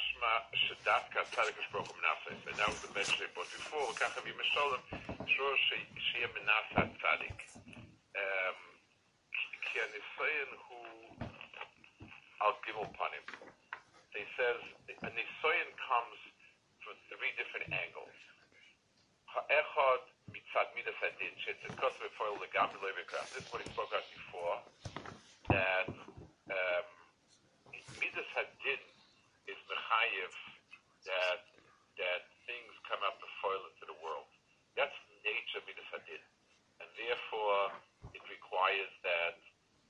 דמשמע שדווקא צדיק ישפוך מנסה. ונאו זה בן שלי פה בefore, ככה ממשולם, שור שיהיה מנסה צדיק. כי הניסיון הוא על גימל פנים. He says, a nisoyan comes from three different angles. האחד מצד מידס הדין, שצדקות בפועל לגמרי לא יקרה. This is what he spoke about before, that um, midas hadin is mechayev that that things come up before into the world. That's nature midas hadin, and therefore it requires that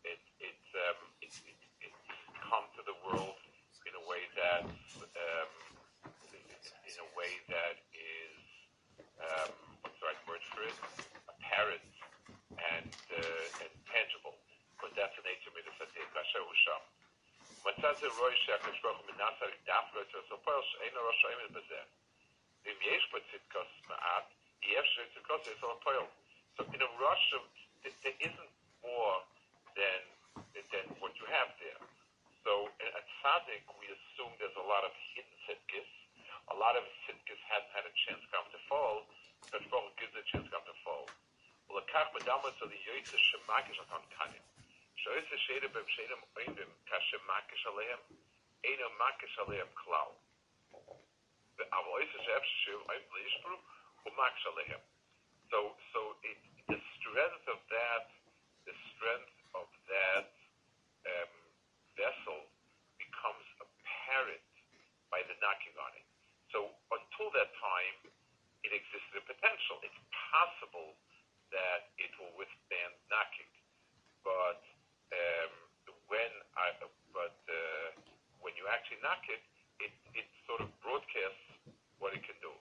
it it um, it, it, it come to the world in a way that um, in a way that is um, what's the right word for it? Apparent and uh, and tangible, because that's the nature midas hadin. Kasher alehem, eino alehem klau. Alehem. So, so it, the strength of that, the strength of that um, vessel becomes apparent by the knocking on it. So until that time, it existed a potential. It's possible that it will withstand knocking, but um, when I, but uh, when you actually knock it, it, it sort of broadcasts what it can do.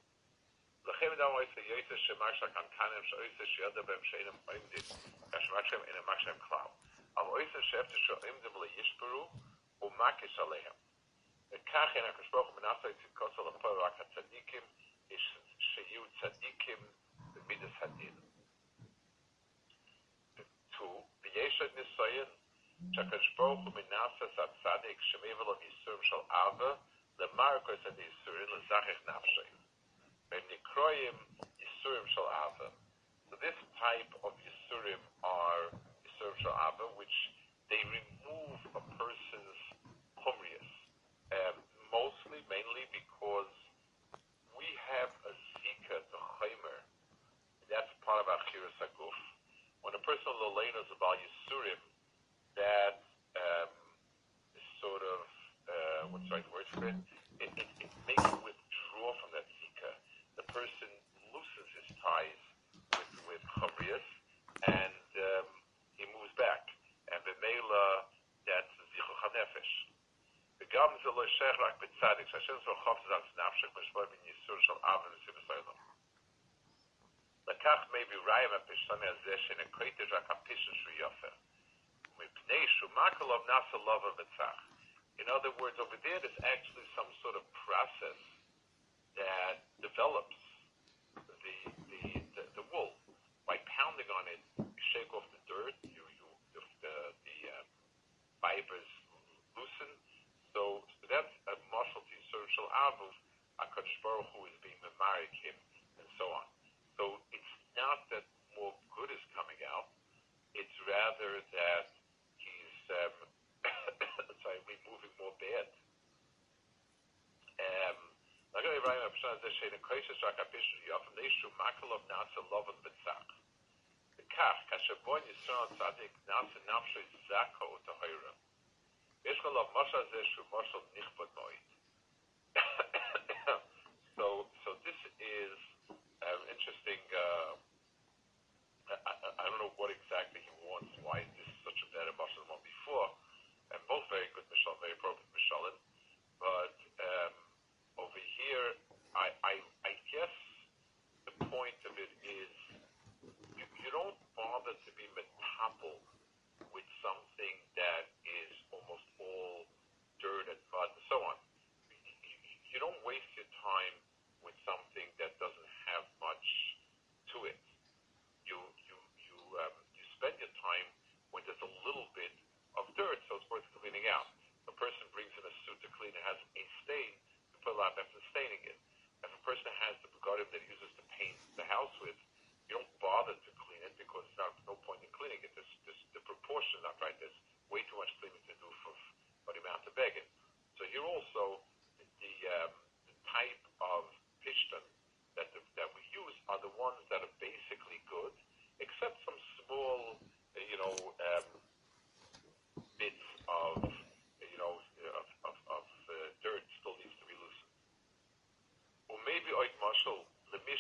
לכן אדם רואה יועצה שמרשה כאן כאנם שאויסה שידע בהם שאינם עומדים, כשמרשם אינם מרשם כלל. אבל אויסה שאפת שעומדים לישברו, הוא מקש עליהם. וכך אין הקדוש ברוך הוא מנסה את צדקות על הפועל רק הצדיקים, שיהיו צדיקים במידס הדין. two, ויש עוד ניסיון שהקדוש ברוך הוא מנסס הצדיק שמעבר לייסורים של אבא, למרקוס את הייסורים לזכך נפשי. והם נקרואים ייסורים של אבא. So this type of ייסורים are ייסורים של אבא, which they remove a person's humrius. Um, mostly, mainly because we have a zika, the chaymer. That's part of our chiras aguf. When a person lolena is about yisurim, the right word for it? It, it? it makes you withdraw from that zika. The person loosens his ties with with chamrius, and um, he moves back. And b'meila, that's zichu chanefesh. וגם זה לא שייך רק בצדיק, שהשם זו חופש על נפשך משמעות בין ייסור של אב וסיבוס העולם. לקח maybe ראיה מהפשטני הזה שנקראת רק הפישן שהוא יופר. מפני שהוא מקלוב נעשה לובה וצח. In other words, over there, there's actually some the you akabishu yofim makel of nasa kasher yisrael tzadik nasa zako of zeh shu nichbot moit. So, so this is an interesting, uh, I, I, I don't know what exactly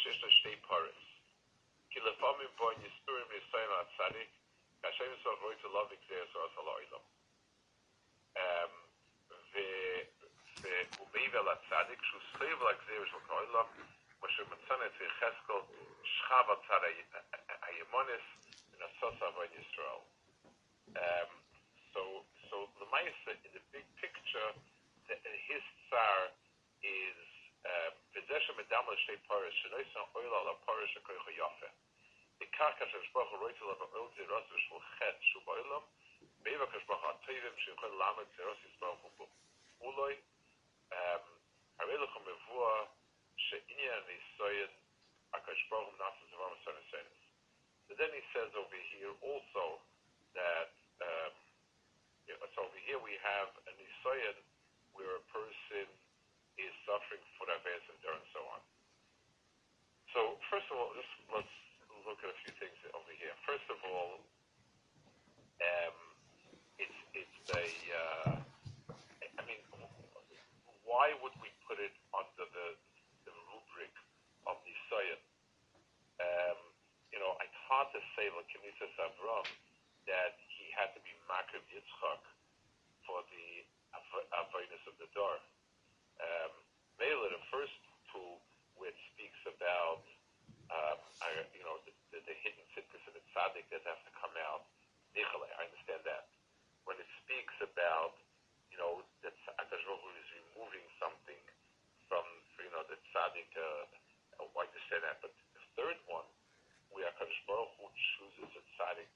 שיש לה שתי פורס. כי לפעמים בו ניסורים ניסיון הצדיק, כאשר ישראל רואה את הלא נגזר עשו עשה לעולם. והוא מעיב על הצדיק, שהוא סביב לגזיר של כל העולם, כמו שמצאנו אצל יחזקאל, שכב הצד הימונס, ונעשוס עבור ישראל. So, so the Maisa, in the big picture, the, his tsar is V'zeshem paris, paris roitel oil chet meva. Uloi, um, nisoyen nasa. But then he says over here also that, um, so over here we have a nisoyen where a person is suffering foot advance and so on. So first of all, just let's look at a few things over here. First of all, um, it's it's a uh, I mean, why would we put it under the, the rubric of the Um, you know, it's hard to say like Kenisa Sabram that he had to be Makriv Yitzchak for the avoidance of the door. that has to come out. Nichale, I understand that. When it speaks about, you know, that Akash is removing something from, you know, the tzaddik, uh, I understand that. But the third one, where Akash Baruch Hu chooses a tzaddik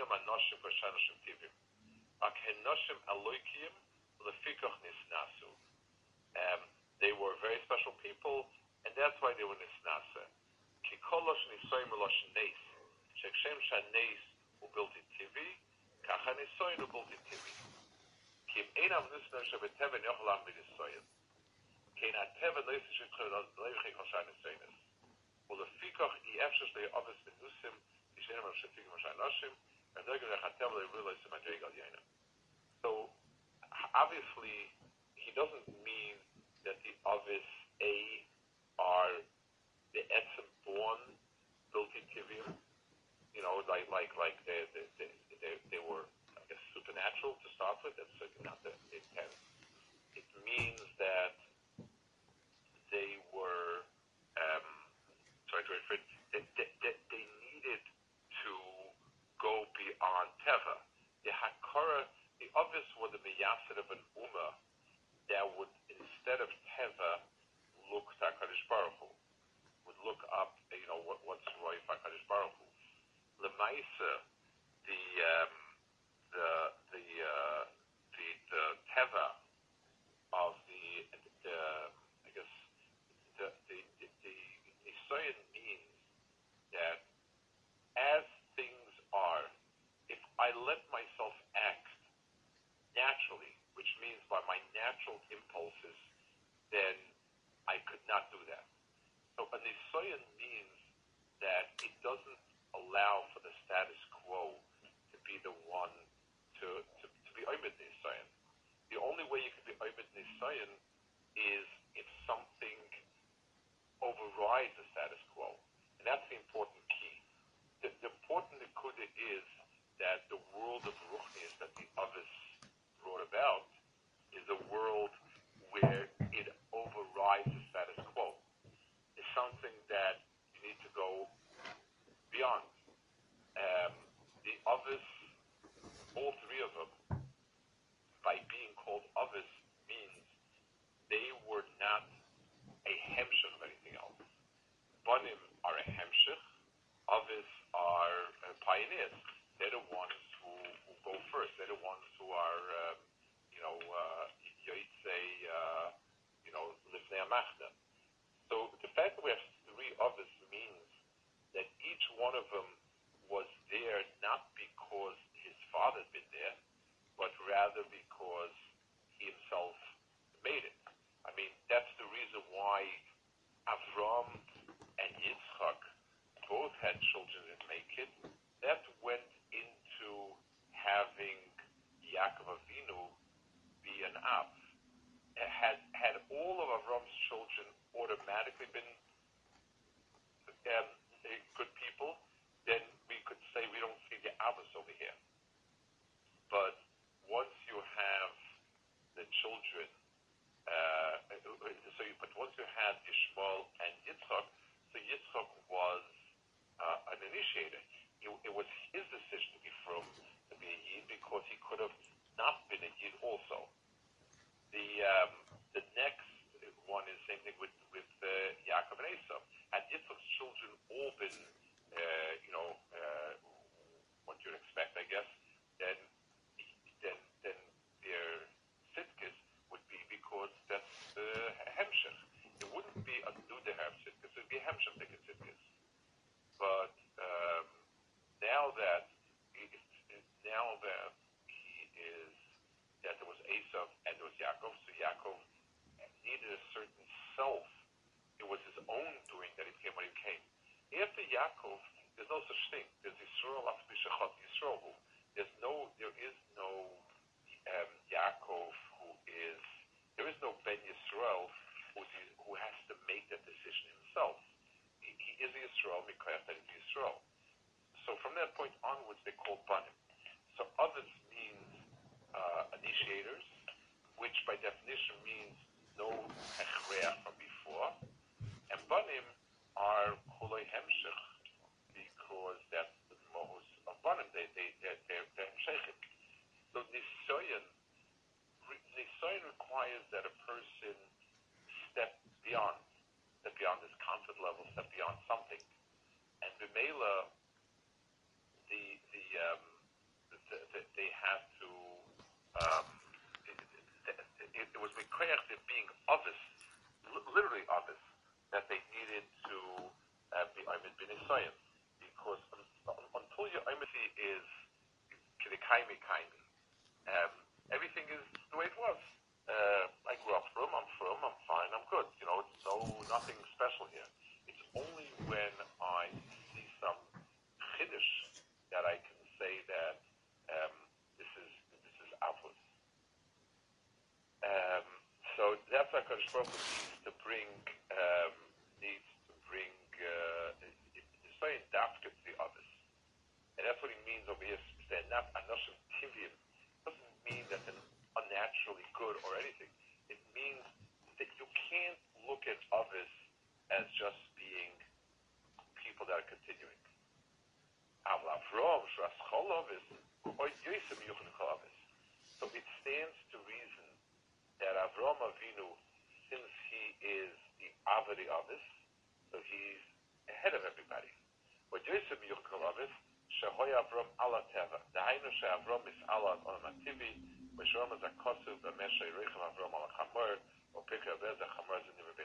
ovis enam anoshim v'shanoshim tivim. Ak henoshim aloikim lefikach nisnasu. Um, they were very special people, and that's why they were nisnasa. Ki kolosh nisoyim elosh neis. Shekshem shaneis ubilti tivi, kacha nisoyim ubilti tivi. Ki im enam nisna shebeteven yochalam b'nisoyim. Kein ateva leis shitchel leichik hoshay nisoyim. ולפיכך אי אפשר שלי אופס בנוסים, ישנם על שפיק משי so obviously he doesn't mean that the obvious A are the etzem born built in Kivim, you know, like like like they they, they, they, they were I guess supernatural to start with. That's certainly not the intent. It means that they were The Hakara, the obvious were the Miyasid of an Ummah that would, instead of Teva, look to HaKadosh Baruch Hu, would look up, you know, what, what's Roy for HaKadosh Baruch Hu. Lemaisa, the, um, the, the, uh, the, the Teva of the, the, I guess, the, the, the, the Nisayan means that as things are, if I let myself act naturally, which means by my natural impulses, then I could not do that. So a Nisayan means that it doesn't allow for the status quo to be the one to, to, to be Oymid Nisayan. The only way you can be Oymid Nisayan is if something overrides the status quo. And that's the important key. The, the important nikuda is that the world of Ruchnias that the Avos brought about is a world where it overrides the status quo. It's something that you need to go beyond. Um, the Avos, all three of them, by being called Avos, means they were not a hemshech of anything else. Banim are a hemshech, Avos are uh, pioneers. They're the ones who, who go first. They're the ones who are, um, you know, uh, uh, you know, lifnei. So the fact that we have three Avos means that each one of them was there not because his father had been there, but rather because he himself made it. I mean, that's the reason why Avram and Yitzchak both had children that make it. That went into having Yaakov Avinu be an Av. Had had all of Avram's children automatically been um, good people, then we could say we don't see the Avos over here. But once you have the children uh, so you, but once you had Ishmael and Yitzchak, so Yitzchak was uh, an initiator. It, it was his decision to be from because he could have not been a Yid also. The um, the next one is the same thing with with uh, Yaakov and Esau. Had Yitzchak's children all been, uh, what you'd expect, I guess, then then then their sitkis would be because that's the hemshech. It wouldn't be a new dehav sitkis; it would be a hemshech sitkis. But um, now that he, now that he is that there was Esau and there was Yaakov, so Yaakov needed a certain self. It was his own doing that he became what he became. After Yaakov, there's no such thing. There's Yisrael after Bishachat Yisrael. There's no, there is no um, Yaakov who is, there is no Ben Yisrael who, has to make that decision himself. He, he is Yisrael, Mikayach, that is Yisrael. So from that point onwards, they're called Banim. So Avos means uh, initiators, which by definition means no hechreach from before, and banim are kulei hemshich because that's the mohus of. They they they're they're, they're. So nisoyan nisoyan requires that a person step beyond, step beyond this comfort level, step beyond something, and b'meila the the um the, the, they have to um it, it was required being obvious, literally obvious, that they needed to uh, be Aymed bin Isayim. Because until your Aymethi is Kidikaimi Kaimi, um, everything is the way it was. Uh, I grew up from, I'm from, I'm fine, I'm good. You know, it's no, nothing special here. It's only when I see some chiddush that I can say that um, this is this is outward. Um, so that's why Kodesh Baruch to bring um, needs to bring uh, it's saying dafka to the Avos, and that's what he means over here. Saying not anoshim tivium doesn't mean that they're unnaturally good or anything. It means that you can't look at Avos as just being people that are continuing. Avram, Shraschol Ovis, or Yosef Yuchon Ovis. So it stands to reason that Avram Avinu, since he is the Avadi Ovis, so he's ahead of everybody. But Yosef Yuchon Ovis, Shehoy Avram Ala Teva. Dahainu She'avram is Ala on Mativi, Meshrom is a Kosuv, Bemesha Yerichim Avram Ala Chamor, or Pikra Vez, a Chamor is in the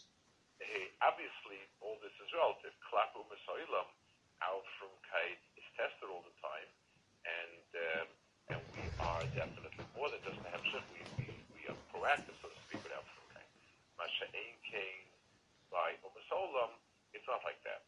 Obviously, all this is relative. Klap u'mesoilam, out from Kite, is tested all the time. And um, and we are definitely more than just a hemshech. We, we, we are proactive, so to speak, with Africa. Masha Ein by Umasolam, it's not like that.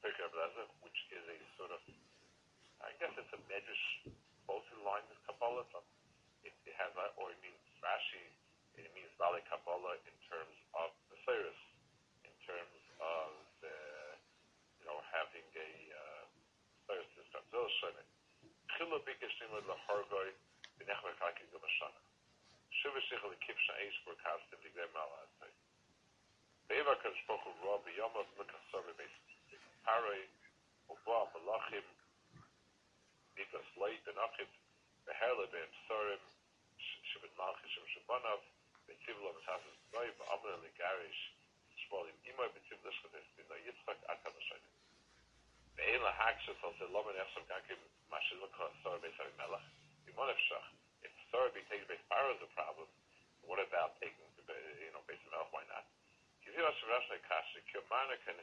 uh, Pirkei Rebbe, which is a sort of, I guess it's a medrash, both in line with Kabbalah. So it, it has, a, or it means Rashi, it means Bali Kabbalah in terms of the Cyrus, in terms of uh, you know having a uh, Cyrus system. Zil Shene. Chila Bikesh Nimud Lahorgoi B'nechmer Kaki Gumashana. Shiva Shichel Kipsha Eish Burkastim Digdei Malasai. L'chein.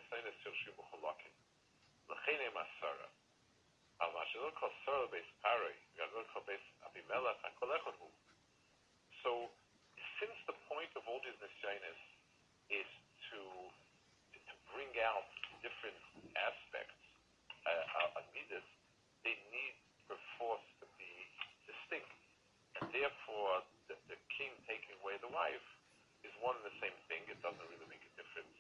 Al beis abimelech. So, since the point of all these nisyanis is to to bring out different aspects uh, of midas, they need perforce to be distinct, and therefore the, the king taking away the wife is one and the same thing. It doesn't really make a difference.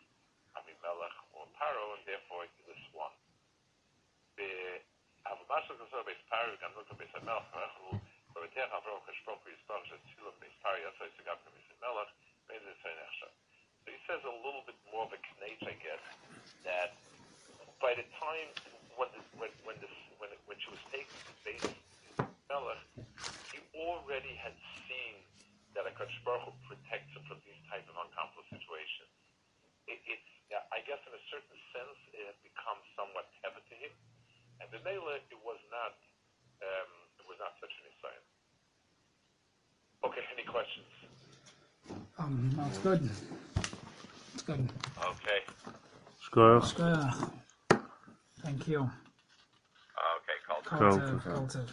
Abimelech or Paro, and therefore it is one. The Avamashal Kosor Beis Paro, Gamnot Beis Hamelech, Varechu, Varetech Avro Kashprok Yisparach Shetzilam Beis Paro Yasai Segab Beis Hamelech, Beis Yisayin Echshav. So he says a little bit more of a knate, I guess, that by the time when the, when when this when it, when she was taken to base Melech, he already had seen that a Baruch protects him from these type of uncomfortable situations. It, it's I guess in a certain sense it had become somewhat heavy to him, and the Mele it was not um, it was not such an insight. Okay, any questions? Um, that's good. It's good. Okay, Shkoyach. Shkoyach. Thank you. okay, call. Cultive, cultive.